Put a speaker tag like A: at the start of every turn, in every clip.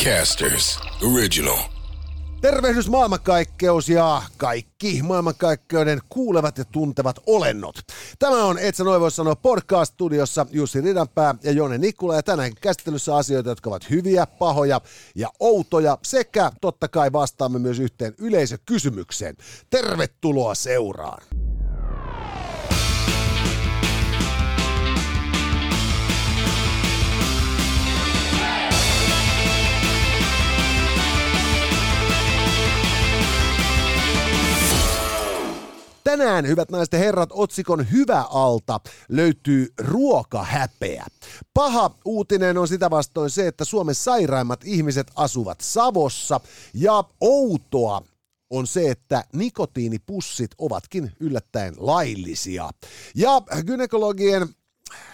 A: Podcasters Original.
B: Tervehdys maailmankaikkeus ja kaikki maailmankaikkeuden kuulevat ja tuntevat olennot. Tämä on, et sä noin voi sanoa, podcast-studiossa Jussi Ridanpää ja Jone Nikula ja tänään käsittelyssä asioita, jotka ovat hyviä, pahoja ja outoja sekä totta kai vastaamme myös yhteen yleisökysymykseen. Tervetuloa seuraan! Tänään, hyvät naiset ja herrat, otsikon Hyvä alta löytyy ruokahäpeä. Paha uutinen on sitä vastoin se, että Suomen sairaimmat ihmiset asuvat Savossa ja outoa on se, että nikotiinipussit ovatkin yllättäen laillisia. Ja gynekologien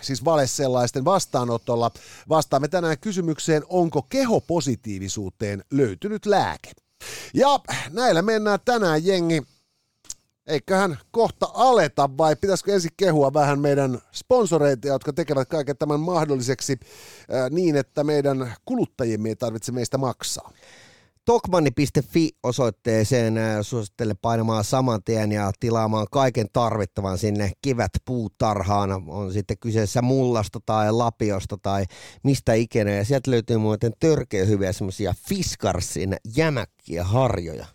B: siis sellaisten vastaanotolla vastaamme tänään kysymykseen, onko kehopositiivisuuteen löytynyt lääke. Ja näillä mennään tänään jengi eiköhän kohta aleta vai pitäisikö ensin kehua vähän meidän sponsoreita, jotka tekevät kaiken tämän mahdolliseksi niin, että meidän kuluttajimme ei tarvitse meistä maksaa.
C: Tokmanni.fi osoitteeseen äh, suosittele painamaan saman tien ja tilaamaan kaiken tarvittavan sinne kivätpuutarhaan. On sitten kyseessä mullasta tai lapiosta tai mistä ikinä. Ja sieltä löytyy muuten törkeä hyviä semmoisia Fiskarsin jämäkkiä harjoja.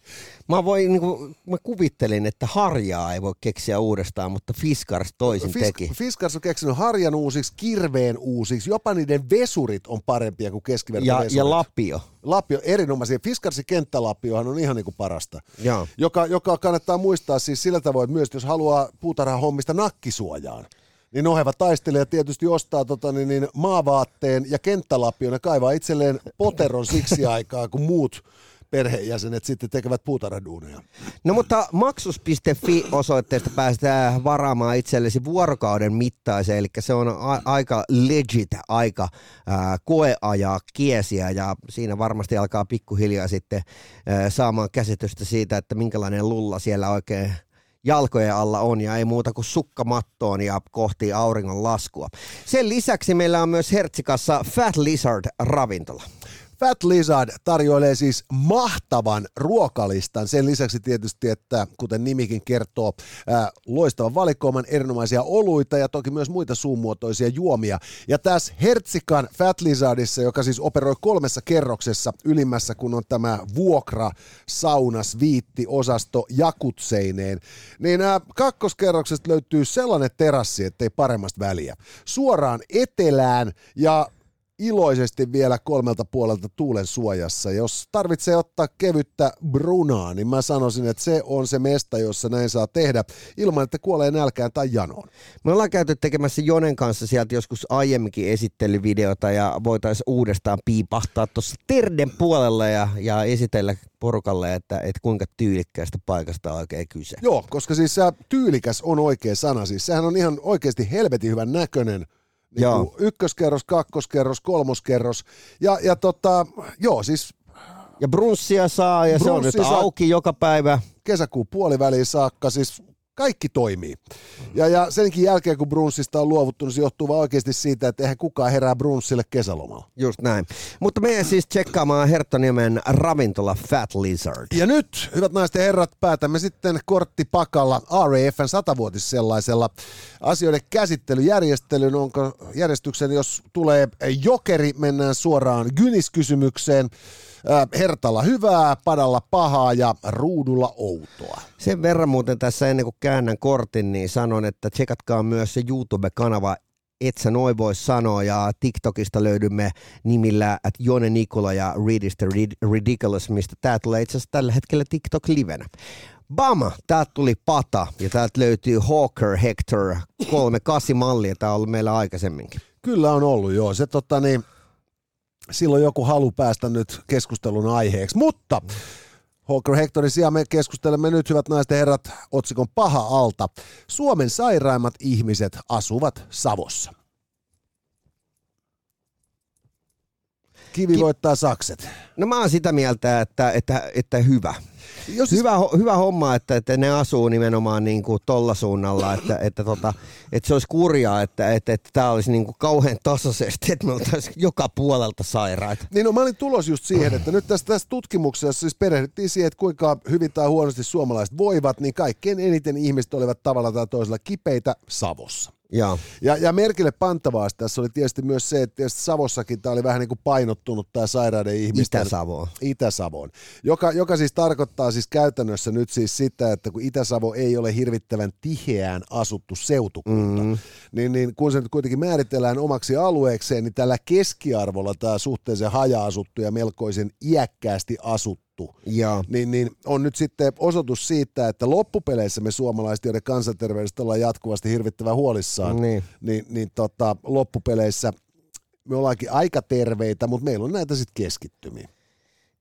C: Mä, voin, niin kuin, mä kuvittelin, että harjaa ei voi keksiä uudestaan, mutta Fiskars toisin Fisk- teki.
B: Fiskars on keksinyt harjan uusiksi, kirveen uusiksi, jopa niiden vesurit on parempia kuin keskiverto
C: ja, ja lapio.
B: Lapio, erinomaisia. Fiskarsin kenttälapiohan on ihan niin kuin parasta.
C: Ja.
B: Joka, joka kannattaa muistaa siis sillä tavoin, että myös jos haluaa puutarhan hommista nakkisuojaan, niin oheva taistelija tietysti ostaa tota, niin, niin, maavaatteen ja kenttälapion ja kaivaa itselleen poteron siksi aikaa, kun muut perheenjäsenet sitten tekevät puutarhaduuneja.
C: No mutta maksus.fi osoitteesta päästään varaamaan itsellesi vuorokauden mittaisen, eli se on a- aika legit aika ää, koeajaa kiesiä ja siinä varmasti alkaa pikkuhiljaa sitten ää, saamaan käsitystä siitä, että minkälainen lulla siellä oikein jalkojen alla on ja ei muuta kuin sukkamattoon ja kohti auringon laskua. Sen lisäksi meillä on myös Hertsikassa Fat Lizard ravintola.
B: Fat Lizard tarjoilee siis mahtavan ruokalistan. Sen lisäksi tietysti, että kuten nimikin kertoo, ää, loistavan valikoiman erinomaisia oluita ja toki myös muita suumuotoisia juomia. Ja tässä Hertsikan Fat Lizardissa, joka siis operoi kolmessa kerroksessa ylimmässä, kun on tämä vuokra, saunas, viitti, osasto jakutseineen, niin ää, kakkoskerroksesta löytyy sellainen terassi, ettei paremmasta väliä. Suoraan etelään ja iloisesti vielä kolmelta puolelta tuulen suojassa. Jos tarvitsee ottaa kevyttä brunaa, niin mä sanoisin, että se on se mesta, jossa näin saa tehdä ilman, että kuolee nälkään tai janoon.
C: Me ollaan käyty tekemässä Jonen kanssa sieltä joskus aiemminkin esittelyvideota ja voitaisiin uudestaan piipahtaa tuossa Terden puolella ja, ja esitellä porukalle, että, että kuinka tyylikkäästä paikasta on oikein kyse.
B: Joo, koska siis tyylikäs on oikea sana. Siis sehän on ihan oikeasti helvetin hyvän näköinen – niin joo. ykköskerros, kakkoskerros, kolmoskerros. Ja, ja tota, joo siis...
C: Ja brunssia saa ja se on nyt saa, auki joka päivä.
B: Kesäkuun puoliväliin saakka, siis kaikki toimii. Ja, ja senkin jälkeen, kun brunssista on luovuttu, niin se johtuu vaan oikeasti siitä, että eihän kukaan herää brunssille kesälomalla.
C: Just näin. Mutta meidän siis tsekkaamaan Herttoniemen ravintola Fat Lizard.
B: Ja nyt, hyvät naiset ja herrat, päätämme sitten korttipakalla RAFn satavuotis sellaisella asioiden käsittelyjärjestelyyn. Onko järjestyksen, jos tulee jokeri, mennään suoraan Gynis-kysymykseen. Hertalla hyvää, padalla pahaa ja ruudulla outoa.
C: Sen verran muuten tässä ennen kuin käännän kortin, niin sanon, että tsekatkaa myös se YouTube-kanava et sä noin voi sanoa, ja TikTokista löydymme nimillä at Jone Nikola ja Read is the Ridiculous, mistä tää tulee itse asiassa tällä hetkellä TikTok-livenä. Bama, täältä tuli pata, ja täältä löytyy Hawker Hector 38 mallia, tää on ollut meillä aikaisemminkin.
B: Kyllä on ollut, joo. Se tota niin, silloin joku halu päästä nyt keskustelun aiheeksi. Mutta Hawker Hectorin sijaan me keskustelemme nyt, hyvät naiset ja herrat, otsikon paha alta. Suomen sairaimmat ihmiset asuvat Savossa. Kivi Ki- voittaa sakset.
C: No mä oon sitä mieltä, että, että, että hyvä.
B: Jos siis,
C: Hyvä, hyvä homma, että, että ne asuu nimenomaan niin kuin tolla suunnalla, että, että, tota, että se olisi kurjaa, että, että, että tämä olisi niin kuin kauhean tasaisesti, että me oltaisiin joka puolelta sairaita.
B: Niin no, mä olin tulos just siihen, että nyt tässä, tässä tutkimuksessa siis perehdyttiin siihen, että kuinka hyvin tai huonosti suomalaiset voivat, niin kaikkein eniten ihmiset olivat tavalla tai toisella kipeitä Savossa.
C: Ja,
B: Ja, ja merkille pantavaa tässä oli tietysti myös se, että tietysti Savossakin tämä oli vähän niin kuin painottunut tämä sairaiden ihmisten...
C: Itä-Savoa.
B: Itä-Savoon, joka, joka siis tarkoittaa siis käytännössä nyt siis sitä, että kun Itä-Savo ei ole hirvittävän tiheään asuttu seutukunta, mm. niin, niin kun se nyt kuitenkin määritellään omaksi alueekseen, niin tällä keskiarvolla tämä suhteellisen haja-asuttu ja melkoisen iäkkäästi asuttu
C: ja.
B: niin, niin on nyt sitten osoitus siitä, että loppupeleissä me suomalaiset, joiden kansanterveydestä ollaan jatkuvasti hirvittävän huolissaan,
C: Niin.
B: niin, niin tota, loppupeleissä me ollaankin aika terveitä, mutta meillä on näitä sitten keskittymiä.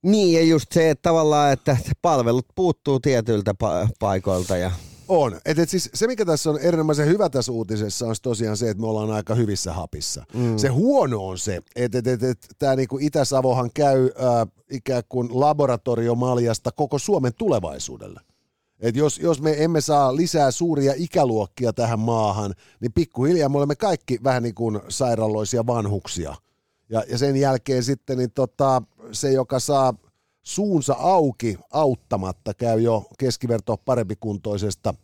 C: Niin, ja just se, että tavallaan, että palvelut puuttuu tietyiltä pa- paikoilta ja
B: On. Et, et siis se, mikä tässä on erinomaisen hyvä tässä uutisessa, on tosiaan se, että me ollaan aika hyvissä hapissa. Mm. Se huono on se, että et, et, et, tämä niinku Itä-Savohan käy äh, ikään kuin laboratoriomaljasta koko Suomen tulevaisuudelle. Et jos, jos me emme saa lisää suuria ikäluokkia tähän maahan, niin pikkuhiljaa me olemme kaikki vähän niin kuin sairaaloisia vanhuksia. Ja, ja sen jälkeen sitten niin tota, se, joka saa suunsa auki auttamatta, käy jo keskiverto parempikuntoisesta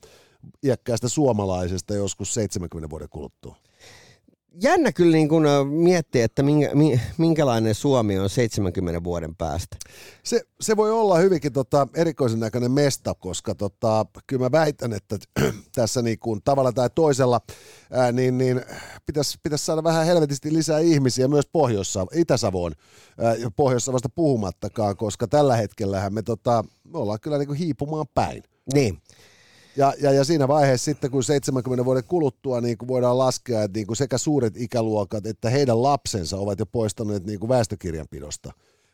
B: iäkkäästä suomalaisesta joskus 70 vuoden kuluttua.
C: Jännä kyllä niin kun miettiä, että minkä, mi- minkälainen Suomi on 70 vuoden päästä.
B: Se, se voi olla hyvinkin tota, erikoisen näköinen mesta, koska tota, kyllä mä väitän, että tässä niin kuin, tavalla tai toisella ää, niin, niin pitäisi pitäisi saada vähän helvetisti lisää ihmisiä myös pohjois Itä-Savoon, Pohjois-Savosta puhumattakaan, koska tällä hetkellähän me, tota, me ollaan kyllä niin kuin hiipumaan päin.
C: Niin.
B: Ja, ja, ja siinä vaiheessa sitten, kun 70 vuoden kuluttua niin kuin voidaan laskea, että niin kuin sekä suuret ikäluokat että heidän lapsensa ovat jo poistaneet niin kuin väestökirjanpidosta,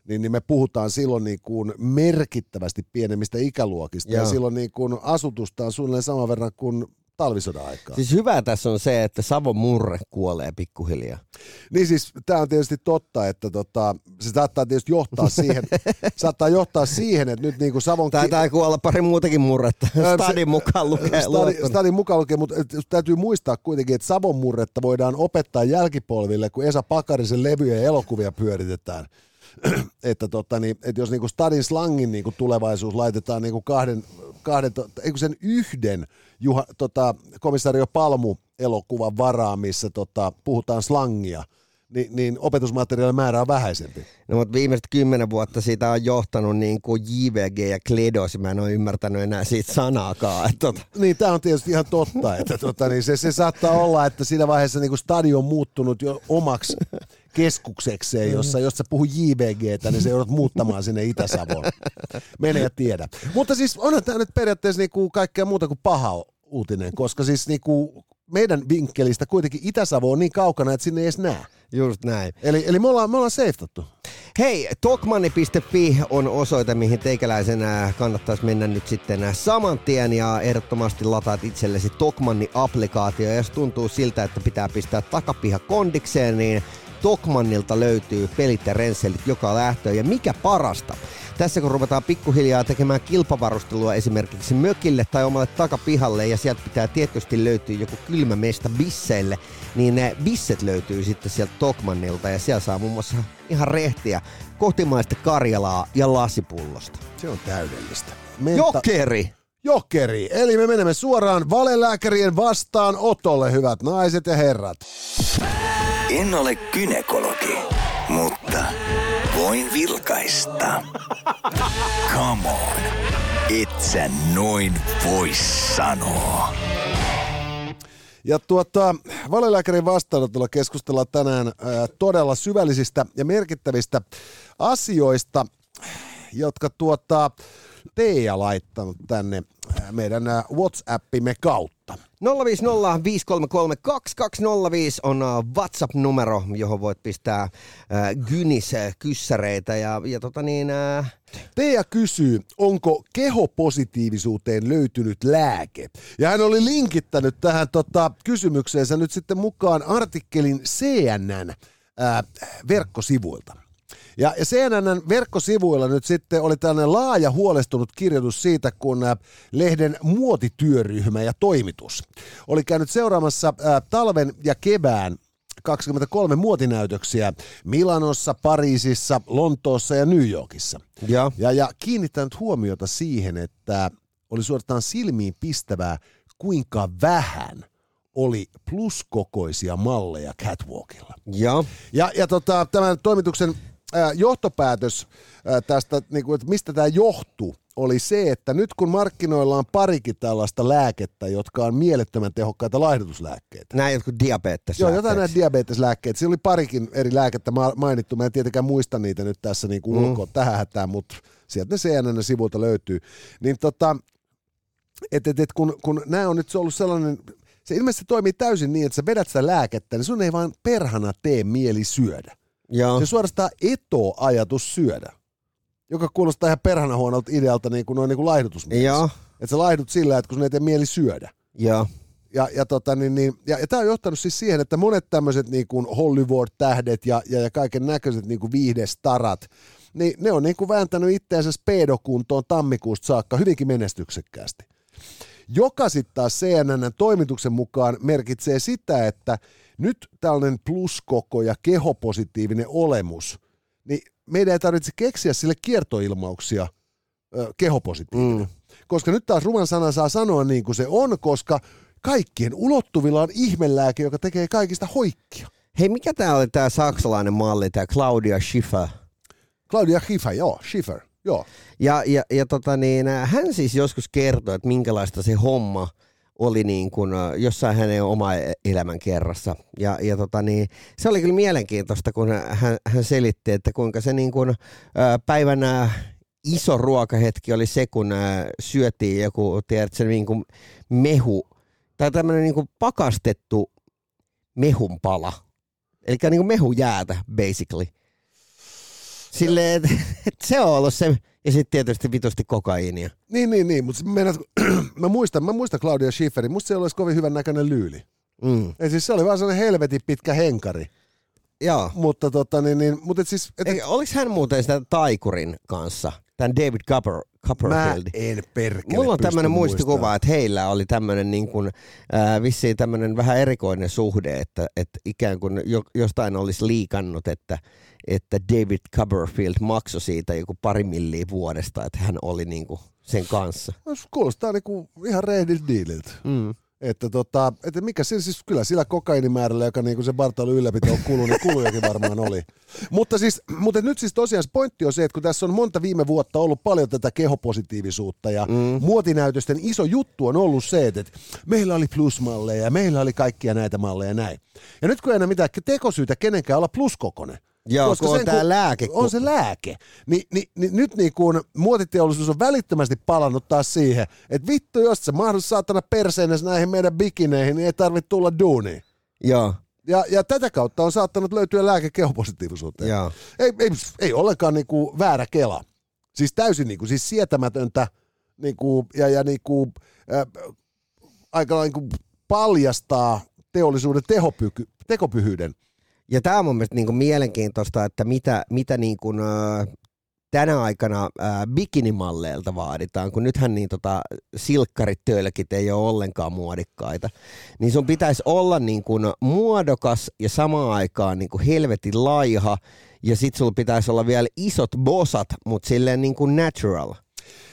B: niin, niin me puhutaan silloin niin kuin merkittävästi pienemmistä ikäluokista. Ja
C: Joo.
B: silloin niin kuin asutusta on suunnilleen saman verran kuin talvisodan aikaa.
C: Siis hyvä tässä on se, että Savon murre kuolee pikkuhiljaa.
B: Niin siis tämä on tietysti totta, että tota, se saattaa tietysti johtaa siihen, saattaa johtaa siihen, että nyt niin kuin Savon... ki-
C: Taitaa kuolla pari muutakin murretta.
B: Se-
C: Stadin mukaan lukee.
B: Stadi,
C: luettuna.
B: stadin mukaan lukee, mutta täytyy muistaa kuitenkin, että Savon murretta voidaan opettaa jälkipolville, kun Esa Pakarisen levyjä ja elokuvia pyöritetään. että, tota, niin, että jos niinku Stadin slangin niinku tulevaisuus laitetaan niinku kahden, kahden eikö sen yhden Juha, tota, komisario Palmu elokuvan varaan, missä tota, puhutaan slangia, niin, niin opetusmateriaalin määrä on vähäisempi.
C: No, mutta viimeiset kymmenen vuotta siitä on johtanut niin kuin JVG ja Kledos. Mä en ole ymmärtänyt enää siitä sanaakaan. Että tota,
B: Niin, tämä on tietysti ihan totta, että tota, niin se, se saattaa olla, että siinä vaiheessa niin stadion on muuttunut jo omaksi keskuksekseen, jossa jos sä puhuu JVGtä, niin se joudut muuttamaan sinne Itä-Savoon. Mene ja tiedä. Mutta siis onhan tämä nyt periaatteessa niinku kaikkea muuta kuin paha uutinen, koska siis niinku meidän vinkkelistä kuitenkin Itä-Savo on niin kaukana, että sinne ei edes näe.
C: just näin.
B: Eli, eli me ollaan, me ollaan safetattu.
C: Hei, tokmanni.fi on osoite, mihin teikäläisenä kannattaisi mennä nyt sitten äh, saman tien ja ehdottomasti lataat itsellesi Tokmanni-applikaatio. Jos tuntuu siltä, että pitää pistää takapiha kondikseen, niin Tokmannilta löytyy pelit ja renselit joka lähtöön. Ja mikä parasta, tässä kun ruvetaan pikkuhiljaa tekemään kilpavarustelua esimerkiksi mökille tai omalle takapihalle ja sieltä pitää tietysti löytyä joku kylmä mesta bisseille, niin ne bisset löytyy sitten sieltä Tokmannilta ja siellä saa muun muassa ihan rehtiä kotimaista Karjalaa ja lasipullosta.
B: Se on täydellistä. Menta-
C: Jokeri!
B: Jokeri. Eli me menemme suoraan valelääkärien vastaan otolle, hyvät naiset ja herrat.
A: En ole kynekologi, mutta voin vilkaista. Come on, et sä noin voi sanoa.
B: Ja tuota, valelääkärin vastaanotolla keskustellaan tänään ää, todella syvällisistä ja merkittävistä asioista, jotka tuota, Teija laittanut tänne ää, meidän ää, WhatsAppimme kautta.
C: 050 533 2205 on äh, WhatsApp-numero, johon voit pistää äh, Gynis-kyssäreitä ja, ja tota niin, äh,
B: Teija kysyy, onko kehopositiivisuuteen löytynyt lääke? Ja hän oli linkittänyt tähän tota, kysymykseensä nyt sitten mukaan artikkelin CNN ää, verkkosivuilta. Ja, ja CNN verkkosivuilla nyt sitten oli tällainen laaja huolestunut kirjoitus siitä, kun lehden muotityöryhmä ja toimitus oli käynyt seuraamassa talven ja kevään 23 muotinäytöksiä Milanossa, Pariisissa, Lontoossa ja New Yorkissa.
C: Ja.
B: Ja, ja kiinnittänyt huomiota siihen, että oli suorastaan silmiin pistävää, kuinka vähän oli pluskokoisia malleja catwalkilla.
C: Ja.
B: Ja, ja tota, tämän toimituksen johtopäätös ää, tästä, niin kuin, että mistä tämä johtuu, oli se, että nyt kun markkinoilla on parikin tällaista lääkettä, jotka on mielettömän tehokkaita laihdutuslääkkeitä.
C: Nämä jotkut diabetes.
B: Joo, jotain näitä diabeteslääkkeitä. Siinä oli parikin eri lääkettä ma- mainittu. Mä en tietenkään muista niitä nyt tässä niin kuin ulkoa tähän hätään, mutta sieltä ne CNN-sivulta löytyy. Niin tota, et, et, et kun, kun nämä on nyt se ollut sellainen, se ilmeisesti toimii täysin niin, että sä vedät sitä lääkettä, niin sun ei vaan perhana tee mieli syödä.
C: Joo.
B: Se suorastaan eto-ajatus syödä, joka kuulostaa ihan perhana huonolta idealta niin kuin noin niin kuin laihdutusmielessä. Että sä laihdut sillä, että kun sun ei tee mieli syödä.
C: Joo.
B: Ja, ja, tota, niin, niin, ja, ja tämä on johtanut siis siihen, että monet tämmöiset niin kuin Hollywood-tähdet ja, ja, ja kaiken näköiset niin kuin viihdestarat, niin ne on niin kuin vääntänyt itseänsä speedokuntoon tammikuusta saakka hyvinkin menestyksekkäästi. Joka sitten taas CNN toimituksen mukaan merkitsee sitä, että nyt tällainen pluskoko ja kehopositiivinen olemus, niin meidän ei tarvitse keksiä sille kiertoilmauksia ö, kehopositiivinen. Mm. Koska nyt taas ruman sana saa sanoa niin kuin se on, koska kaikkien ulottuvilla on ihmelääke, joka tekee kaikista hoikkia.
C: Hei, mikä tää oli tää saksalainen malli, tää Claudia Schiffer?
B: Claudia Schiffer, joo, Schiffer, joo.
C: Ja, ja, ja tota niin, hän siis joskus kertoi, että minkälaista se homma oli niin kuin jossain hänen oma e- elämän kerrassa. Ja, ja tota niin, se oli kyllä mielenkiintoista, kun hän, hän selitti, että kuinka se niin kuin, ää, päivän ää, iso ruokahetki oli se, kun syötiin joku, tiedätkö, niin kuin mehu, tai tämmöinen niin kuin pakastettu mehunpala. Eli niin kuin mehujäätä, basically. Silleen, että et se on ollut se, ja sitten tietysti vitusti kokaiinia.
B: Niin, niin, niin, mutta meinaat, mä, muistan, mä muistan Claudia Schifferin, musta se olisi kovin hyvän näköinen lyyli.
C: Mm.
B: Ei siis se oli vaan sellainen helvetin pitkä henkari.
C: Joo.
B: Mutta tota niin, niin mutta et siis, et,
C: Eikä, oliko hän muuten sitä Taikurin kanssa, tämän David Copper,
B: mä
C: Copperfield?
B: en perkele
C: Mulla on tämmöinen muistikuva,
B: muistamaan.
C: että heillä oli tämmöinen niin kuin, äh, vissiin tämmöinen vähän erikoinen suhde, että, että ikään kuin jo, jostain olisi liikannut, että, että David Copperfield maksoi siitä joku pari milliä vuodesta, että hän oli niin kuin sen kanssa.
B: No, se Kuulostaa niinku ihan rehdiltä diililtä.
C: Mm.
B: Että, tota, että mikä sillä, siis kyllä sillä kokainimäärällä, joka niinku se Bartolon ylläpito on kulunut, niin kulujakin varmaan oli. Mutta, siis, mutta nyt siis tosiaan pointti on se, että kun tässä on monta viime vuotta ollut paljon tätä kehopositiivisuutta ja mm. muotinäytösten iso juttu on ollut se, että meillä oli plusmalleja ja meillä oli kaikkia näitä malleja ja näin. Ja nyt kun ei enää mitään tekosyytä kenenkään olla pluskokonen,
C: Joo, kun on
B: sen,
C: tää lääke,
B: On se lääke. Ni, ni, ni, nyt niin kuin muotiteollisuus on välittömästi palannut taas siihen, että vittu, jos sä mahdollisuus saatana perseenes näihin meidän bikineihin, niin ei tarvitse tulla duuniin.
C: Joo,
B: Ja, ja tätä kautta on saattanut löytyä lääke kehopositiivisuuteen.
C: joo.
B: Ei, ei, ei ollenkaan niin kuin väärä kela. Siis täysin niin kuin, siis sietämätöntä niin kuin, ja, ja niin kuin, äh, aika niin kuin paljastaa teollisuuden tehopyky, tekopyhyyden.
C: Ja tämä on mun mielestä niinku mielenkiintoista, että mitä, mitä niinku, ö, tänä aikana ö, bikinimalleilta vaaditaan, kun nythän niin tota, silkkarit, tölkit ei ole ollenkaan muodikkaita. Niin sun pitäisi olla niinku muodokas ja samaan aikaan niinku helvetin laiha, ja sit sulla pitäisi olla vielä isot bosat, mutta silleen niinku natural.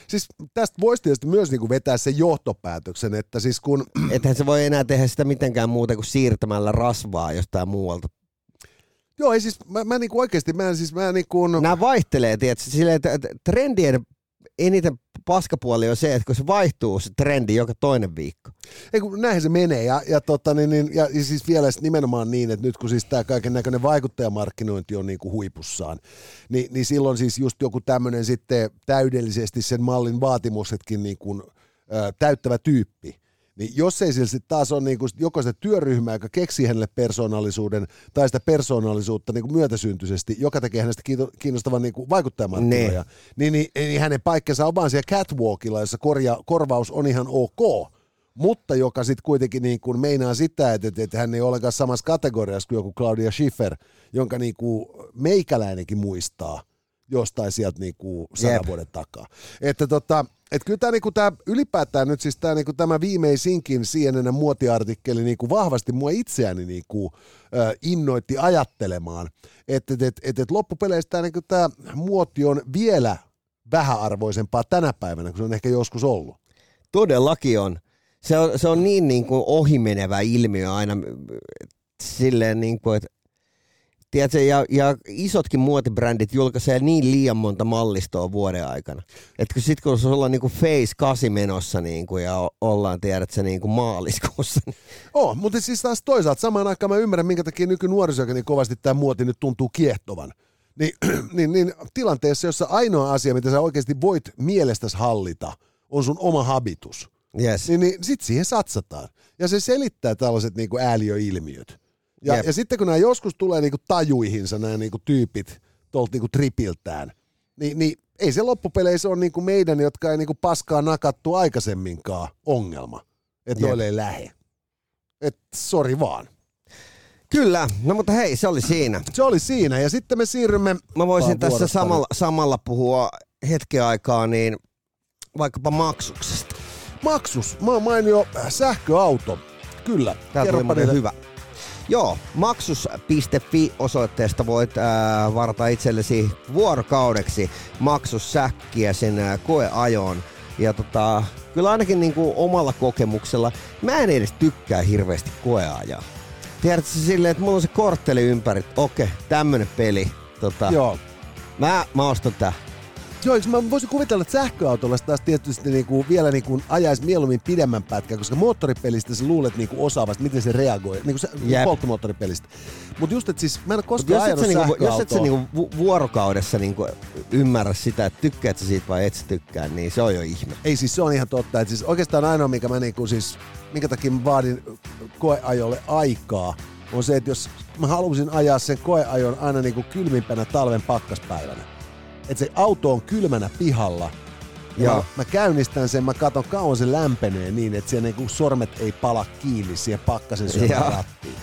B: Siis tästä voisi tietysti myös niin kuin vetää sen johtopäätöksen, että siis kun
C: Ethän se voi enää tehdä sitä mitenkään muuta kuin siirtämällä rasvaa jostain muualta.
B: Joo, ei siis, mä, mä niinku oikeesti, mä siis, mä niinku,
C: Nämä vaihtelee, tiedätkö, silleen, että trendien eniten paskapuoli on se, että kun se vaihtuu se trendi joka toinen viikko.
B: ei kun näinhän se menee, ja, ja, tota, niin, niin, ja, ja siis vielä nimenomaan niin, että nyt kun siis tämä kaiken näköinen vaikuttajamarkkinointi on niinku huipussaan, niin, niin silloin siis just joku tämmöinen sitten täydellisesti sen mallin vaatimuksetkin niinku, ö, täyttävä tyyppi, niin jos ei sillä sitten taas ole niinku joko sitä työryhmää, joka keksii hänelle persoonallisuuden, tai sitä persoonallisuutta niinku myötäsyntyisesti, joka tekee hänestä kiinnostavan niinku vaikuttajamarkkinoja, niin, niin, niin hänen paikkansa on vaan siellä catwalkilla, jossa korja, korvaus on ihan ok, mutta joka sitten kuitenkin niin kuin meinaa sitä, että, että, hän ei ole ollenkaan samassa kategoriassa kuin joku Claudia Schiffer, jonka niin kuin meikäläinenkin muistaa jostain sieltä niin kuin sadan
C: Jep.
B: vuoden takaa. Että tota, et kyllä tämä niinku, tää, ylipäätään nyt siis tämä niinku, tämä viimeisinkin CNN muotiartikkeli niinku, vahvasti mua itseäni niinku, ö, innoitti ajattelemaan, että et, et, et, et loppupeleistä tämä niinku, tää muoti on vielä vähäarvoisempaa tänä päivänä kuin se on ehkä joskus ollut.
C: Todellakin on. Se on, se on niin, niin kuin ohimenevä ilmiö aina silleen, niin kuin, että Tiedätkö, ja, ja isotkin muotibrändit julkaisee niin liian monta mallistoa vuoden aikana. Että kun sit kun se ollaan niinku Face 8 menossa niinku, ja ollaan, tiedätkö, niinku maaliskuussa, niin
B: Oh, mutta siis taas toisaalta samaan aikaan mä ymmärrän, minkä takia nykynuorisokin niin kovasti tämä muoti nyt tuntuu kiehtovan. Niin, niin, niin tilanteessa, jossa ainoa asia, mitä sä oikeasti voit mielestäsi hallita, on sun oma habitus,
C: yes.
B: niin, niin sit siihen satsataan. Ja se selittää tällaiset niinku ääliöilmiöt. Ja,
C: Jep.
B: ja sitten kun nämä joskus tulee niinku tajuihinsa nämä niinku tyypit tuolta niinku tripiltään, niin, niin ei se loppupeleissä ole niinku meidän, jotka ei niinku paskaa nakattu aikaisemminkaan ongelma, että noille ei lähe. Et sori vaan.
C: Kyllä, no mutta hei, se oli siinä.
B: Se oli siinä ja sitten me siirrymme...
C: Mä voisin tässä samalla, samalla puhua hetken aikaa niin vaikkapa maksuksesta.
B: Maksus, mä oon mainio sähköauto. Kyllä,
C: Tää
B: kerropa niille.
C: hyvä. Joo, maksus.fi osoitteesta voit ää, varata itsellesi vuorokaudeksi maksussäkkiä sen ää, koeajoon. Ja tota, kyllä ainakin niinku omalla kokemuksella, mä en edes tykkää hirveästi koeajaa. Tiedätkö silleen, että mulla on se kortteli ympäri, okei, tämmönen peli. Tota,
B: Joo.
C: mä, mä ostan tää.
B: Joo, eikö mä voisin kuvitella, että sähköautolla se taas tietysti niinku vielä niinku ajaisi mieluummin pidemmän pätkän, koska moottoripelistä sä luulet niinku osaavasti, miten se reagoi, niinku se
C: Jep.
B: polttomoottoripelistä. Mutta just, että siis mä en ole koskaan
C: jos et,
B: ajanut
C: niinku, jos et sä niinku vu- vuorokaudessa niinku ymmärrä sitä, että tykkäät sä siitä vai et sä tykkää, niin se on jo ihme.
B: Ei siis se on ihan totta, että siis oikeastaan ainoa, mikä mä niinku siis, minkä takia mä vaadin koeajolle aikaa, on se, että jos mä haluaisin ajaa sen koeajon aina niinku kylmimpänä talven pakkaspäivänä, että se auto on kylmänä pihalla, ja
C: Joo.
B: mä, mä, käynnistän sen, mä katson kauan se lämpenee niin, että siellä niinku sormet ei pala kiinni siihen pakkasen syömään rattiin.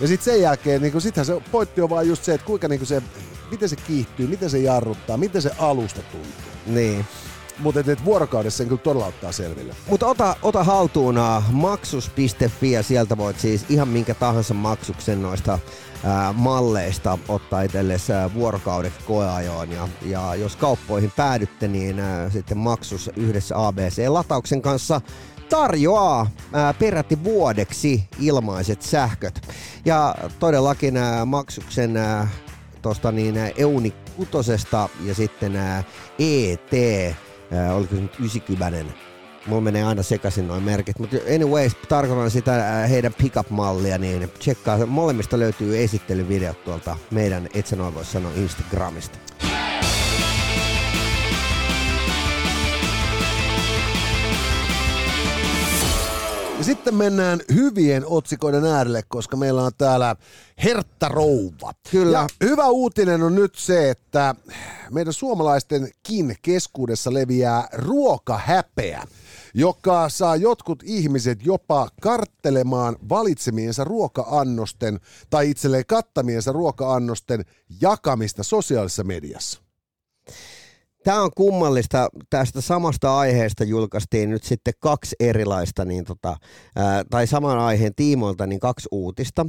B: Ja sitten sen jälkeen, niinku, sittenhän se pointti on vaan just se, että kuinka niinku se, miten se kiihtyy, miten se jarruttaa, miten se alusta tuntuu.
C: Niin.
B: Mutta et, et vuorokaudessa sen kyllä todella ottaa selville.
C: Mutta ota, ota haltuun uh, maksus.fi ja sieltä voit siis ihan minkä tahansa maksuksen noista malleista ottaa itsellesi ää, vuorokaudeksi koeajoon. Ja, ja jos kauppoihin päädytte, niin ää, sitten maksus yhdessä ABC-latauksen kanssa tarjoaa ää, peräti vuodeksi ilmaiset sähköt. Ja todellakin ää, maksuksen ää, tuosta niin Euni kutosesta ja sitten ää, ET, ää, oliko se nyt 90 Mulla menee aina sekaisin noin merkit, mutta anyways, tarkoitan sitä ää, heidän pickup-mallia, niin tsekkaa, molemmista löytyy esittelyvideot tuolta meidän, et sä noin voi sanoa, Instagramista.
B: Ja sitten mennään hyvien otsikoiden äärelle, koska meillä on täällä Hertta Rouva.
C: Kyllä.
B: Ja hyvä uutinen on nyt se, että meidän suomalaistenkin keskuudessa leviää ruokahäpeä, joka saa jotkut ihmiset jopa karttelemaan valitsemiensa ruoka-annosten tai itselleen kattamiensa ruoka-annosten jakamista sosiaalisessa mediassa.
C: Tämä on kummallista. Tästä samasta aiheesta julkaistiin nyt sitten kaksi erilaista, niin tota, ää, tai saman aiheen tiimoilta, niin kaksi uutista.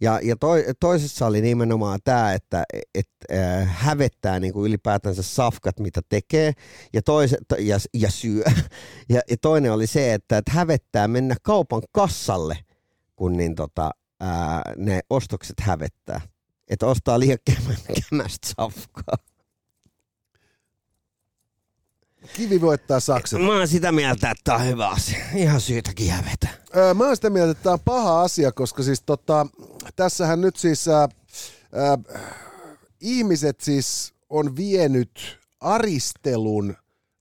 C: Ja, ja toi, toisessa oli nimenomaan tämä, että et, ää, hävettää niin kuin ylipäätänsä safkat, mitä tekee, ja, toise, ja, ja syö. Ja, ja toinen oli se, että et hävettää mennä kaupan kassalle, kun niin tota, ää, ne ostokset hävettää. Että ostaa liian kämä- kämästä safkaa.
B: Kivi voittaa sakset.
C: Mä oon sitä mieltä, että tää on hyvä asia. Ihan syytäkin hävetä.
B: Öö, Mä oon sitä mieltä, että tämä on paha asia, koska siis tota, tässähän nyt siis ää, ää, ihmiset siis on vienyt aristelun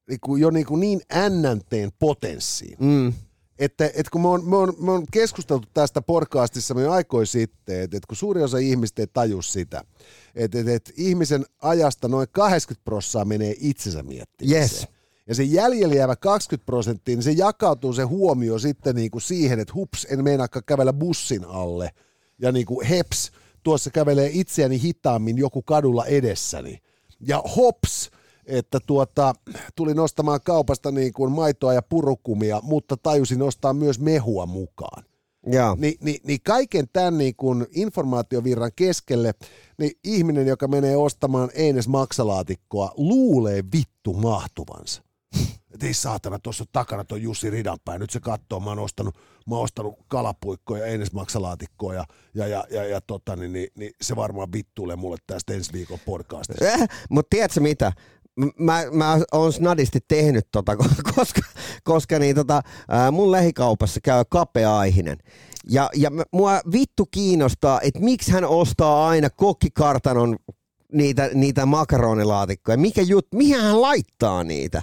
B: niinku, jo niinku niin NNTn potenssiin.
C: Mm.
B: Että, että kun me on, me, on, me on keskusteltu tästä podcastissa jo aikoin sitten, että, että kun suuri osa ihmistä ei taju sitä, että, että, että ihmisen ajasta noin 80 prossaa menee itsensä miettimiseen.
C: Yes.
B: Ja se jäljellä jäävä 20 prosenttia, niin se jakautuu se huomio sitten niin kuin siihen, että hups, en meinaakaan kävellä bussin alle. Ja niin kuin heps, tuossa kävelee itseäni hitaammin joku kadulla edessäni. Ja hops, että tuota, tuli nostamaan kaupasta niin kuin maitoa ja purukumia, mutta tajusin ostaa myös mehua mukaan. Ni, ni, niin kaiken tämän niin kuin informaatiovirran keskelle, niin ihminen, joka menee ostamaan Eines maksalaatikkoa, luulee vittu mahtuvansa. Et ei saatana, tuossa takana tuo Jussi Ridanpää, nyt se katsoo, mä oon ostanut, mä oon ostanut kalapuikkoja, Eines maksalaatikkoa ja, ja, ja, ja, ja tota, niin, niin, niin, se varmaan vittuilee mulle tästä ensi viikon podcastista.
C: Äh, Mutta tiedätkö mitä? Mä, mä oon snadisti tehnyt tota, koska, koska niin tota, mun lähikaupassa käy kapea-aihinen. Ja, ja mua vittu kiinnostaa, että miksi hän ostaa aina kokkikartanon niitä, niitä makaronilaatikkoja. Mikä jut, mihin hän laittaa niitä?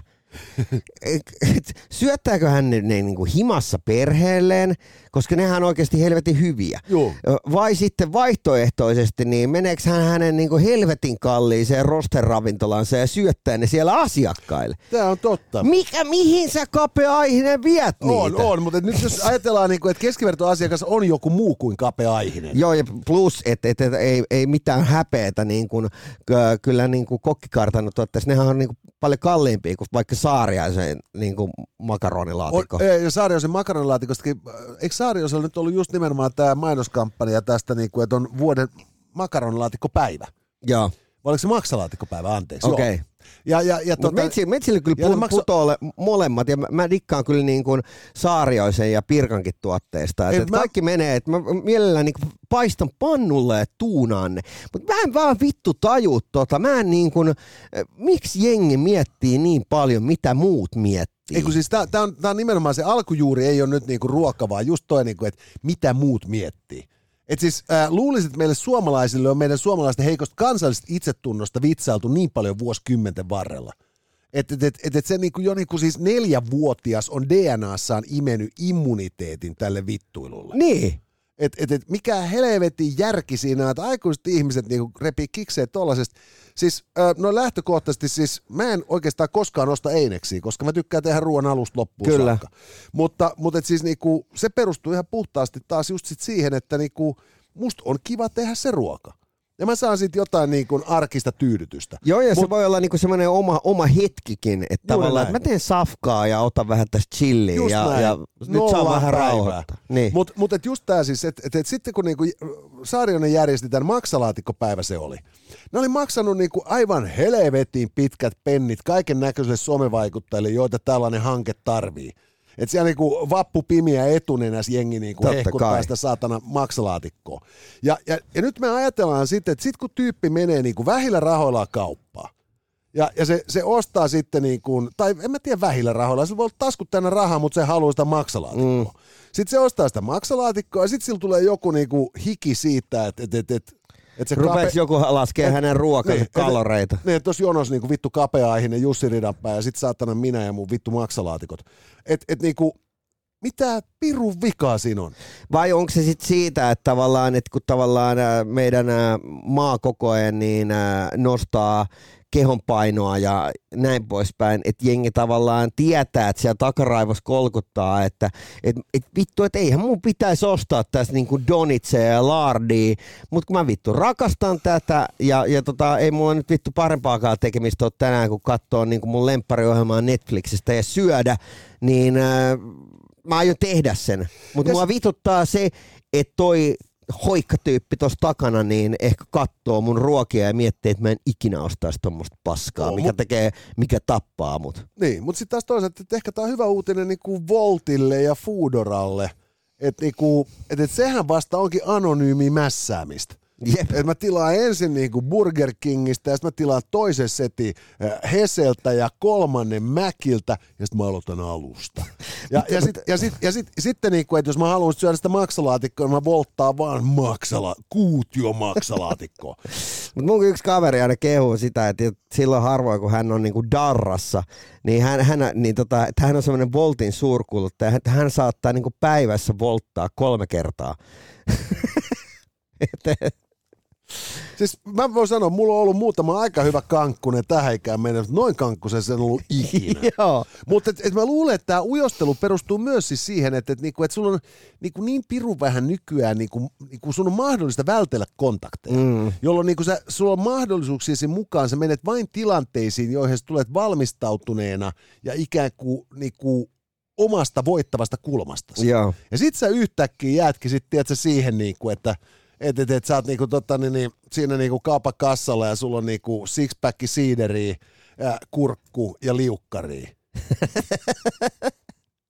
C: Syöttääkö hän ne, ne niinku himassa perheelleen, koska nehän on oikeasti helvetin hyviä.
B: Joo.
C: Vai sitten vaihtoehtoisesti, niin meneekö hän hänen niinku helvetin kalliiseen rosterravintolansa ja syöttää ne siellä asiakkaille?
B: Tämä on totta.
C: Mikä, mihin sä kapea-aihinen viet
B: On,
C: niitä?
B: on, mutta nyt jos ajatellaan, niin kuin, että keskivertoasiakas on joku muu kuin kapea-aihinen.
C: Joo, ja plus, että et, et, ei, ei mitään häpeätä, niin kuin, ky- kyllä niin kuin kokkikartanot tuotteessa, nehän on niin kuin paljon kalliimpia kuin vaikka saariaisen niin kuin makaronilaatikko.
B: On, ei, ja Saariosen makaronilaatikkostakin, äh, Saariosella nyt ollut just nimenomaan tämä mainoskampanja tästä, niin kuin, että on vuoden makaronilaatikkopäivä?
C: Joo,
B: Vai oliko se maksalaatikkopäivä, anteeksi?
C: okei.
B: Joo. Ja, ja, ja
C: Mutta
B: tota,
C: metsillä, metsillä kyllä
B: ja ne
C: pu,
B: maksa-
C: putoalle molemmat, ja mä, mä dikkaan kyllä niin kuin Saarioisen ja Pirkankin tuotteista.
B: Ei,
C: Et, et
B: mä-
C: Kaikki menee, että mä mielelläni niin paistan pannulle ja tuunaan ne. Mutta mä en vaan vittu taju tota. Mä en niin kuin, eh, miksi jengi miettii niin paljon, mitä muut miettii?
B: Ei kun siis tää, tää, on, tää on nimenomaan se alkujuuri ei ole nyt niinku ruoka, vaan just toi, niinku, että mitä muut miettii. Et siis äh, luulisin, että meille suomalaisille on meidän suomalaisten heikosta kansallisesta itsetunnosta vitsailtu niin paljon vuosikymmenten varrella. Että et, et, et, se niinku jo niinku siis neljävuotias on DNAssaan imennyt immuniteetin tälle vittuilulle.
C: Niin.
B: Et, et, et mikä helvetin järki siinä että aikuiset ihmiset niinku repii kikseen tollasesta. Siis no lähtökohtaisesti siis mä en oikeastaan koskaan osta eineksiä, koska mä tykkään tehdä ruoan alusta loppuun
C: Kyllä.
B: saakka. Mutta, mutta et siis niinku, se perustuu ihan puhtaasti taas just sit siihen, että niinku, musta on kiva tehdä se ruoka. Ja mä saan siitä jotain niinku arkista tyydytystä.
C: Joo, ja se
B: Mut-
C: voi olla niinku semmoinen oma, oma hetkikin, että tavallaan, että mä teen safkaa ja otan vähän tästä chilliä
B: Just
C: ja,
B: näin.
C: ja nyt
B: Nolla
C: saa vähän rauhoittaa. Niin.
B: Mutta mut et just tää siis, että et, et sitten kun niinku Saarionen järjesti tämän maksalaatikkopäivä se oli. Ne oli maksanut niinku aivan helvetin pitkät pennit kaiken näköisille somevaikuttajille, joita tällainen hanke tarvii. Et siellä niinku vappu pimiä etunenäs jengi niinku hehkuttaa sitä saatana maksalaatikkoa. Ja, ja, ja, nyt me ajatellaan sitten, että sit kun tyyppi menee niinku vähillä rahoilla kauppaan, ja, ja se, se ostaa sitten niin kuin, tai en mä tiedä vähillä rahoilla, se voi olla taskut täynnä rahaa, mutta se haluaa sitä maksalaatikkoa. Mm. Sitten se ostaa sitä maksalaatikkoa ja sitten sillä tulee joku niin kuin hiki siitä, että et, et, et, et se
C: Rupeeks joku laskee hänen ruokansa
B: Niin,
C: kaloreita?
B: Niin, että tuossa jonossa niinku vittu kapea-aihinen Jussi Ridanpää ja sit saatana minä ja mun vittu maksalaatikot. Et, et niinku, mitä pirun vikaa siinä on?
C: Vai onko se sitten siitä, että tavallaan, että kun tavallaan meidän maa koko ajan niin nostaa kehonpainoa ja näin poispäin, että jengi tavallaan tietää, että siellä takaraivossa kolkuttaa, että et, et vittu, että eihän mun pitäisi ostaa tästä niinku donitseja ja lardia, mutta kun mä vittu rakastan tätä ja, ja tota, ei mulla nyt vittu parempaakaan tekemistä ole tänään, kun katsoo niinku mun lemppariohjelmaa Netflixistä ja syödä, niin ää, mä aion tehdä sen. Mutta mua vituttaa se, että toi hoikkatyyppi tuossa takana niin ehkä katsoo mun ruokia ja miettii, että mä en ikinä ostaisi tuommoista paskaa,
B: Joo,
C: mikä
B: mut-
C: tekee, mikä tappaa mut.
B: Niin, mutta sitten taas toisaalta, että ehkä tämä on hyvä uutinen niinku Voltille ja Foodoralle, että niinku, et, et sehän vasta onkin anonyymi mässäämistä.
C: Jep.
B: Et mä tilaan ensin niinku Burger Kingistä ja sitten mä tilaan toisen setin äh, Heseltä ja kolmannen Mäkiltä ja sitten mä aloitan alusta. Ja, ja, sit, ja, sit, ja sit, sitten niinku, että jos mä haluan syödä sitä maksalaatikkoa, niin mä volttaan vaan maksala, kuutio maksalaatikkoa.
C: Mutta mun yksi kaveri aina kehuu sitä, että silloin harvoin kun hän on niinku darrassa, niin hän, hän, niin tota, että hän on semmoinen voltin suurkuluttaja, että hän saattaa niinku päivässä volttaa kolme kertaa.
B: Siis mä voin sanoa, mulla on ollut muutama aika hyvä kankkunen tähän ikään mutta noin kankkusen se on ollut ikinä.
C: Joo.
B: Mutta et, et mä luulen, että tämä ujostelu perustuu myös siis siihen, että et niinku, et sulla on niinku niin pirun vähän nykyään, niinku, niinku sun on mahdollista vältellä kontakteja, mm. jolloin niinku sä, sulla on mahdollisuuksia mukaan, sä menet vain tilanteisiin, joihin sä tulet valmistautuneena ja ikään kuin niinku, omasta voittavasta kulmasta. Ja sit sä yhtäkkiä jäätkin sit, tiedätkö, siihen, niinku, että et, et, et, sä oot niinku, tota, niin, niin, siinä niinku kaupakassalla ja sulla on niinku six-pack siideriä, kurkku ja liukkari.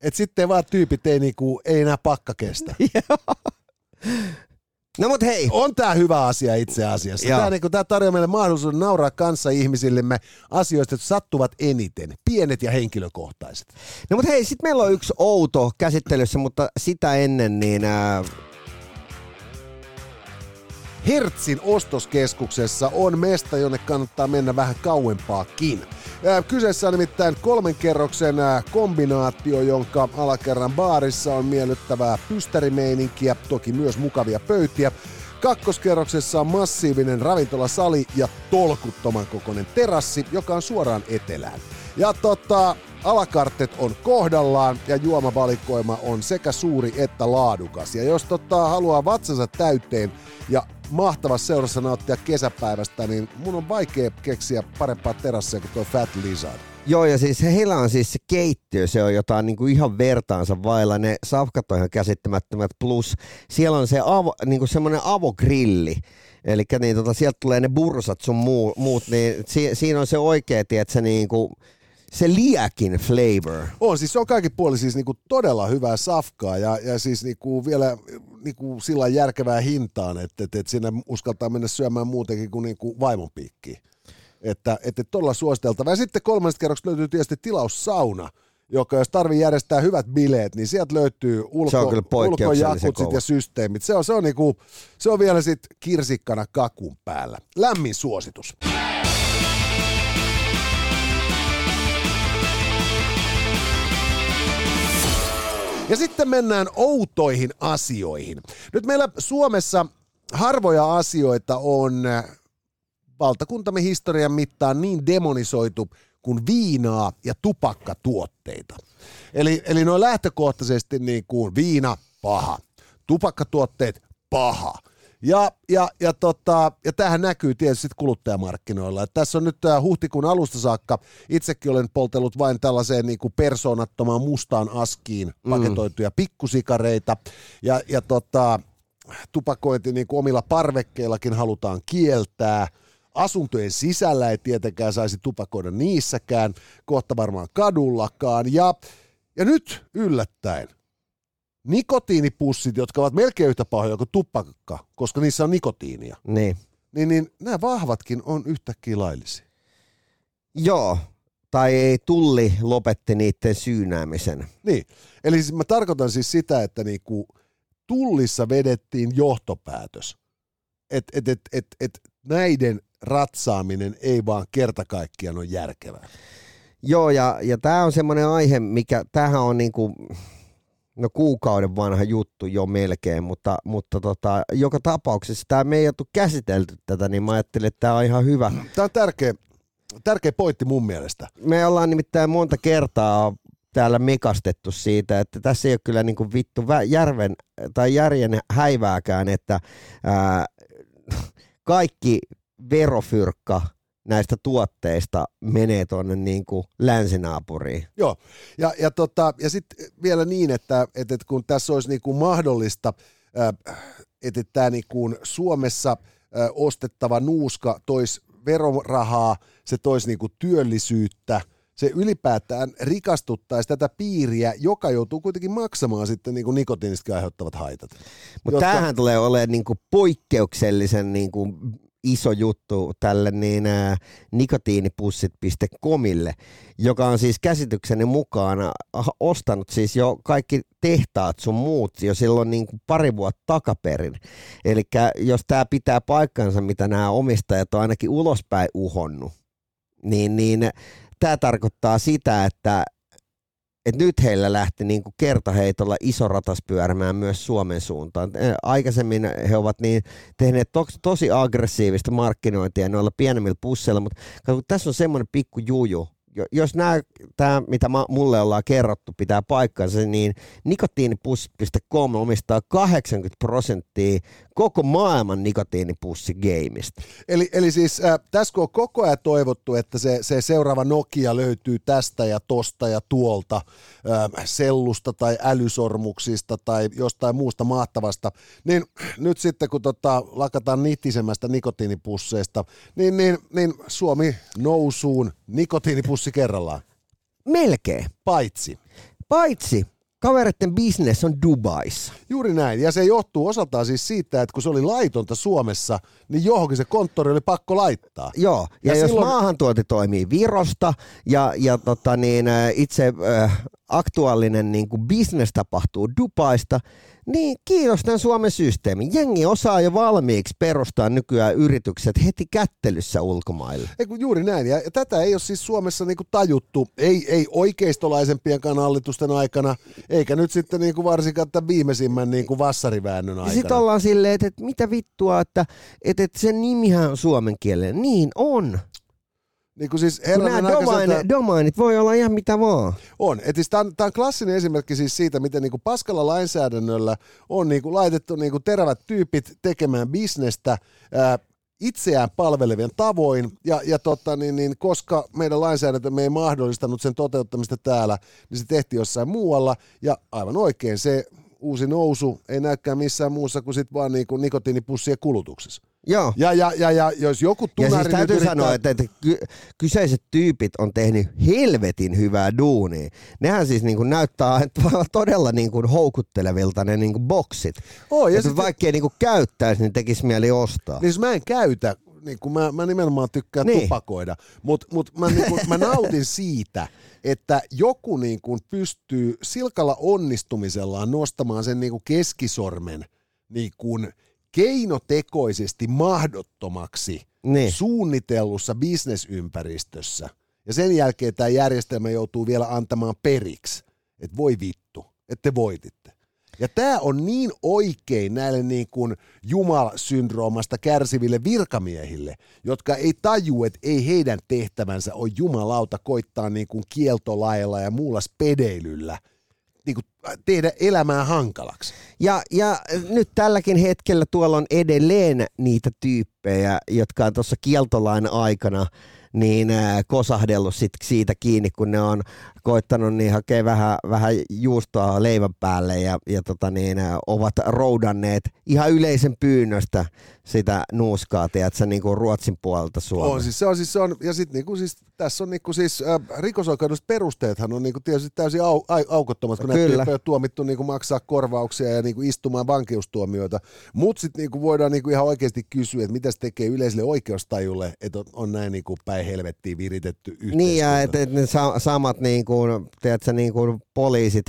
B: Et sitten vaan tyypit ei, niinku, ei enää pakka kestä.
C: No mut hei.
B: On tää hyvä asia itse asiassa.
C: Joo.
B: Tää, niinku, tää tarjoaa meille mahdollisuuden nauraa kanssa ihmisillemme asioista, jotka sattuvat eniten. Pienet ja henkilökohtaiset.
C: No mut hei, sit meillä on yksi outo käsittelyssä, mutta sitä ennen niin... Ää,
B: Hertzin ostoskeskuksessa on mesta, jonne kannattaa mennä vähän kauempaakin. Kyseessä on nimittäin kolmen kerroksen kombinaatio, jonka alakerran baarissa on miellyttävää pystärimeininkiä, toki myös mukavia pöytiä. Kakkoskerroksessa on massiivinen ravintolasali ja tolkuttoman kokoinen terassi, joka on suoraan etelään. Ja tota, alakartet on kohdallaan ja juomavalikoima on sekä suuri että laadukas. Ja jos tota, haluaa vatsansa täyteen ja mahtavassa seurassa nauttia kesäpäivästä, niin mun on vaikea keksiä parempaa terassia kuin tuo Fat Lizard.
C: Joo, ja siis heillä on siis se keittiö, se on jotain niin kuin ihan vertaansa vailla. Ne safkat on ihan käsittämättömät, plus siellä on se avo, niin kuin semmoinen avogrilli. Eli niin, tota, sieltä tulee ne bursat sun muu, muut, niin si, siinä on se oikea, että niin kuin, se liäkin flavor.
B: On, siis se on kaikki puoli siis niinku todella hyvää safkaa ja, ja siis niinku vielä niinku sillä järkevää hintaan, että et, et sinne uskaltaa mennä syömään muutenkin kuin niinku vaimon piikkiin. Että, että todella suositeltava. Ja sitten kolmannesta kerroksesta löytyy tietysti tilaussauna, joka jos tarvii järjestää hyvät bileet, niin sieltä löytyy ulko, ulkojakutsit ja systeemit. Se on, se on, niinku, se on vielä sitten kirsikkana kakun päällä. Lämmin suositus. Ja sitten mennään outoihin asioihin. Nyt meillä Suomessa harvoja asioita on äh, valtakuntamme historian mittaan niin demonisoitu kuin viinaa ja tupakkatuotteita. Eli, eli ne on lähtökohtaisesti niin kuin viina, paha. Tupakkatuotteet, paha. Ja, ja, ja, tota, ja tämähän näkyy tietysti sit kuluttajamarkkinoilla. Et tässä on nyt äh, huhtikuun alusta saakka, itsekin olen poltellut vain tällaiseen niin kuin persoonattomaan mustaan askiin paketoituja pikkusikareita. Ja, ja tota, tupakointi niin kuin omilla parvekkeillakin halutaan kieltää. Asuntojen sisällä ei tietenkään saisi tupakoida niissäkään, kohta varmaan kadullakaan. Ja, ja nyt yllättäen nikotiinipussit, jotka ovat melkein yhtä pahoja kuin tupakka, koska niissä on nikotiinia,
C: Niin.
B: niin, niin nämä vahvatkin on yhtäkkiä laillisia.
C: Joo, tai ei tulli lopetti niiden syynäämisen.
B: Niin, eli siis mä tarkoitan siis sitä, että niinku tullissa vedettiin johtopäätös, että et, et, et, et näiden ratsaaminen ei vaan kerta kaikkiaan ole järkevää.
C: Joo, ja, ja tämä on semmoinen aihe, mikä, tämähän on niinku, kuukauden vanha juttu jo melkein, mutta, mutta tota, joka tapauksessa tämä me ei ole käsitelty tätä, niin mä ajattelin, että tämä on ihan hyvä.
B: Tämä on tärkeä, tärkeä pointti mun mielestä.
C: Me ollaan nimittäin monta kertaa täällä mekastettu siitä, että tässä ei ole kyllä niinku vittu vä- järven tai järjen häivääkään, että ää, kaikki verofyrkka näistä tuotteista menee tuonne niinku länsinaapuriin.
B: Joo, ja, ja, tota, ja sitten vielä niin, että, että, että kun tässä olisi niinku mahdollista, äh, että tämä niinku Suomessa äh, ostettava nuuska toisi verorahaa, se toisi niinku työllisyyttä, se ylipäätään rikastuttaisi tätä piiriä, joka joutuu kuitenkin maksamaan sitten niinku nikotiinista aiheuttavat haitat.
C: Mutta
B: Jotka-
C: tämähän tulee olemaan niinku poikkeuksellisen niinku iso juttu tälle niin ää, nikotiinipussit.comille, joka on siis käsitykseni mukaan ah, ostanut siis jo kaikki tehtaat sun muut jo silloin niin kuin pari vuotta takaperin. Eli jos tämä pitää paikkansa, mitä nämä omistajat on ainakin ulospäin uhonnut, niin, niin tämä tarkoittaa sitä, että että nyt heillä lähti niin kuin kertaheitolla iso ratas pyörimään myös Suomen suuntaan. Aikaisemmin he ovat niin tehneet to, tosi aggressiivista markkinointia noilla pienemmillä pusseilla, mutta tässä on semmoinen pikku juju, jos nämä, tämä, mitä mulle ollaan kerrottu, pitää paikkansa, niin nikotiinipussi.com omistaa 80 prosenttia koko maailman nikotiinipussigeimista.
B: Eli, eli siis äh, tässä kun on koko ajan toivottu, että se, se seuraava Nokia löytyy tästä ja tosta ja tuolta äh, sellusta tai älysormuksista tai jostain muusta mahtavasta, niin nyt sitten kun tota, lakataan nittisemästä nikotiinipusseista, niin, niin, niin Suomi nousuun nikotiinipussi kerrallaan.
C: Melkein.
B: Paitsi.
C: Paitsi kavereiden business on Dubaissa.
B: Juuri näin, ja se johtuu osaltaan siis siitä, että kun se oli laitonta Suomessa, niin johonkin se konttori oli pakko laittaa.
C: Joo, ja, ja jos silloin... maahantuonti toimii Virosta ja, ja tota niin, itse äh, aktuaalinen niin kuin business tapahtuu Dubaista, niin kiinnostaa Suomen systeemi. Jengi osaa jo valmiiksi perustaa nykyään yritykset heti kättelyssä ulkomaille.
B: Eiku, juuri näin, ja, tätä ei ole siis Suomessa niinku tajuttu, ei, ei oikeistolaisempien hallitusten aikana, eikä nyt sitten niinku varsinkaan tämän viimeisimmän niinku vassariväännön aikana.
C: Sitten ollaan silleen, että, että mitä vittua, että, että, että sen nimihän on suomen kielen. Niin on.
B: Niin kuin siis
C: nämä domainit, domainit voi olla ihan mitä vaan.
B: On. Et siis tämä, on, tämä on klassinen esimerkki siis siitä, miten niin kuin paskalla lainsäädännöllä on niin kuin laitettu niin kuin terävät tyypit tekemään bisnestä ää, itseään palvelevien tavoin, ja, ja tota, niin, niin, koska meidän lainsäädäntö ei mahdollistanut sen toteuttamista täällä, niin se tehtiin jossain muualla, ja aivan oikein se uusi nousu ei näykään missään muussa kuin sit vaan niin kuin nikotiinipussien kulutuksessa.
C: Joo.
B: Ja, ja, ja, ja jos joku tunari
C: Ja siis täytyy yrittää... sanoa, että, että ky- kyseiset tyypit on tehnyt helvetin hyvää duunia. Nehän siis niin kuin näyttää että todella niin kuin houkuttelevilta ne niin kuin boksit. Oh, ja sitten... Vaikkei niin kuin käyttäisi, niin tekisi mieli ostaa.
B: Niin mä en käytä, niin kuin mä, mä nimenomaan tykkään niin. tupakoida, mutta mut mä, niin kuin, mä nautin siitä, että joku niin kuin pystyy silkalla onnistumisellaan nostamaan sen niin kuin keskisormen niin kuin – keinotekoisesti mahdottomaksi niin. suunnitellussa bisnesympäristössä. Ja sen jälkeen tämä järjestelmä joutuu vielä antamaan periksi, että voi vittu, että te voititte. Ja tämä on niin oikein näille niin kuin Jumal-syndroomasta kärsiville virkamiehille, jotka ei taju, että ei heidän tehtävänsä ole jumalauta koittaa niin kuin kieltolailla ja muulla spedeilyllä – niin kuin, tehdä elämää hankalaksi.
C: Ja, ja nyt tälläkin hetkellä tuolla on edelleen niitä tyyppejä, jotka on tuossa kieltolain aikana niin äh, kosahdellut sit siitä kiinni, kun ne on koittanut niin hakea vähän, vähän juustoa leivän päälle ja, ja tota niin, äh, ovat roudanneet ihan yleisen pyynnöstä sitä nuuskaa, tiedätkö, niin kuin Ruotsin puolelta Suomeen.
B: On, siis se on, siis se on, ja sitten niin kuin, siis, tässä on niin kuin, siis, äh, rikosoikeudelliset perusteethan on niin kuin, tietysti täysin au, au, aukottomat, kun Kyllä. näitä on tuomittu niin kuin, maksaa korvauksia ja niin kuin, istumaan vankeustuomioita, mutta sitten niin kuin, voidaan niin kuin, ihan oikeasti kysyä, että mitä se tekee yleiselle oikeustajulle, että on, on näin niin kuin, päin helvettiin viritetty yhteiskunta.
C: Niin, ja että et ne sa- samat niin kuin, tiedätkö, niin kuin poliisit,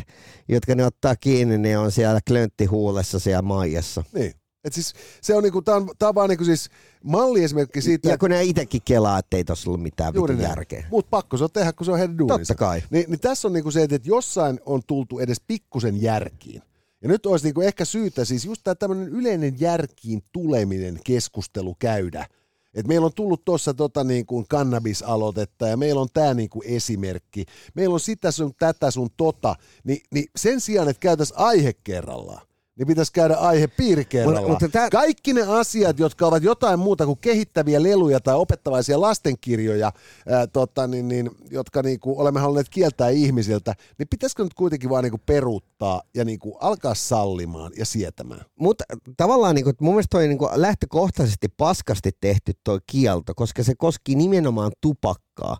C: jotka ne ottaa kiinni, ne on siellä klönttihuulessa siellä maijassa.
B: Niin. Et siis, se on, niinku, tää on, tää on vaan niinku siis malliesimerkki siitä...
C: Ja kun ne itsekin kelaa, että ei tuossa ollut mitään Juuri järkeä.
B: Mutta pakko se on tehdä, kun se on heidän duuninsa.
C: Totta kai.
B: Ni, niin tässä on niinku se, että jossain on tultu edes pikkusen järkiin. Ja nyt olisi niinku ehkä syytä siis just tämä tämmöinen yleinen järkiin tuleminen keskustelu käydä – et meillä on tullut tuossa tota niin kuin kannabisaloitetta ja meillä on tämä niin kuin esimerkki. Meillä on sitä sun tätä sun tota. Ni, niin sen sijaan, että käytäisiin aihe kerrallaan, niin pitäisi käydä aihe piiri kerrallaan. Mutta, mutta Kaikki ne asiat, jotka ovat jotain muuta kuin kehittäviä leluja tai opettavaisia lastenkirjoja, ää, tota, niin, niin, jotka niin kuin olemme halunneet kieltää ihmisiltä, niin pitäisikö nyt kuitenkin vaan niin kuin peruuttaa ja niin kuin alkaa sallimaan ja sietämään?
C: Mutta tavallaan niin kuin, mun mielestä toi niin kuin lähtökohtaisesti paskasti tehty toi kielto, koska se koski nimenomaan tupakkaa.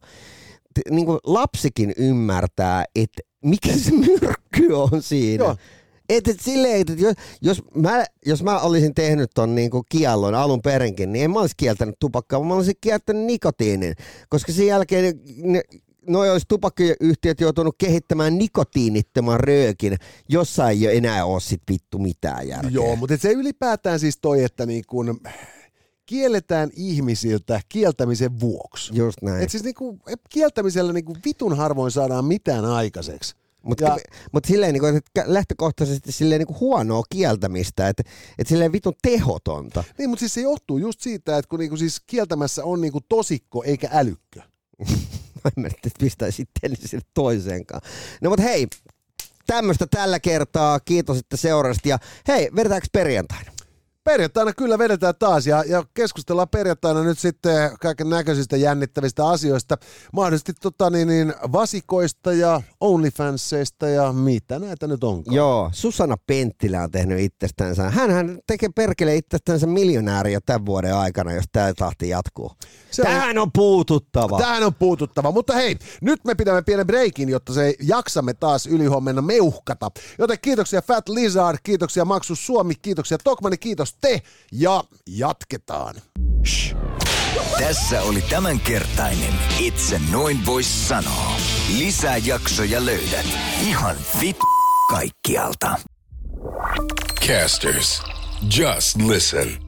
C: Niin kuin lapsikin ymmärtää, että mikä se myrkky on siinä. Joo et, et silleen, että jos, jos, mä, jos mä olisin tehnyt ton niinku kiellon alun perinkin, niin en mä olisi kieltänyt tupakkaa, vaan mä olisin kieltänyt nikotiinin. Koska sen jälkeen ne, no olisi tupakkayhtiöt joutunut kehittämään nikotiinittoman röökin, jossa ei enää ole sit vittu mitään järkeä.
B: Joo, mutta se ylipäätään siis toi, että niin kun kielletään ihmisiltä kieltämisen vuoksi.
C: Just näin.
B: Et siis niinku, kieltämisellä niinku vitun harvoin saadaan mitään aikaiseksi.
C: Mutta mut silleen niinku, että lähtökohtaisesti silleen niinku huonoa kieltämistä, että et silleen vitun tehotonta.
B: Niin, mutta siis se johtuu just siitä, että kun niinku siis kieltämässä on niinku tosikko eikä älykkö.
C: Mä en nyt pistäisi sitten sinne toiseenkaan. No mut hei, tämmöistä tällä kertaa. Kiitos, että seurasit. Ja hei, vedetäänkö perjantaina?
B: Perjantaina kyllä vedetään taas ja, ja keskustellaan perjantaina nyt sitten kaiken näköisistä jännittävistä asioista. Mahdollisesti tota, niin, niin, vasikoista ja OnlyFansseista ja mitä näitä nyt onkaan.
C: Joo, Susanna Penttilä on tehnyt itsestänsä. Hänhän tekee perkele itsestänsä miljonääri jo tämän vuoden aikana, jos tämä tahti jatkuu.
B: Se on-
C: Tähän on puututtava.
B: Tähän on puututtava, mutta hei, nyt me pidämme pienen breikin, jotta se jaksamme taas ylihuomenna meuhkata. Joten kiitoksia Fat Lizard, kiitoksia Maksus Suomi, kiitoksia Tokmani, kiitos te ja jatketaan.
A: Tässä oli tämänkertainen Itse noin vois sanoa. Lisää jaksoja löydät ihan vit kaikkialta.
D: Casters, just listen.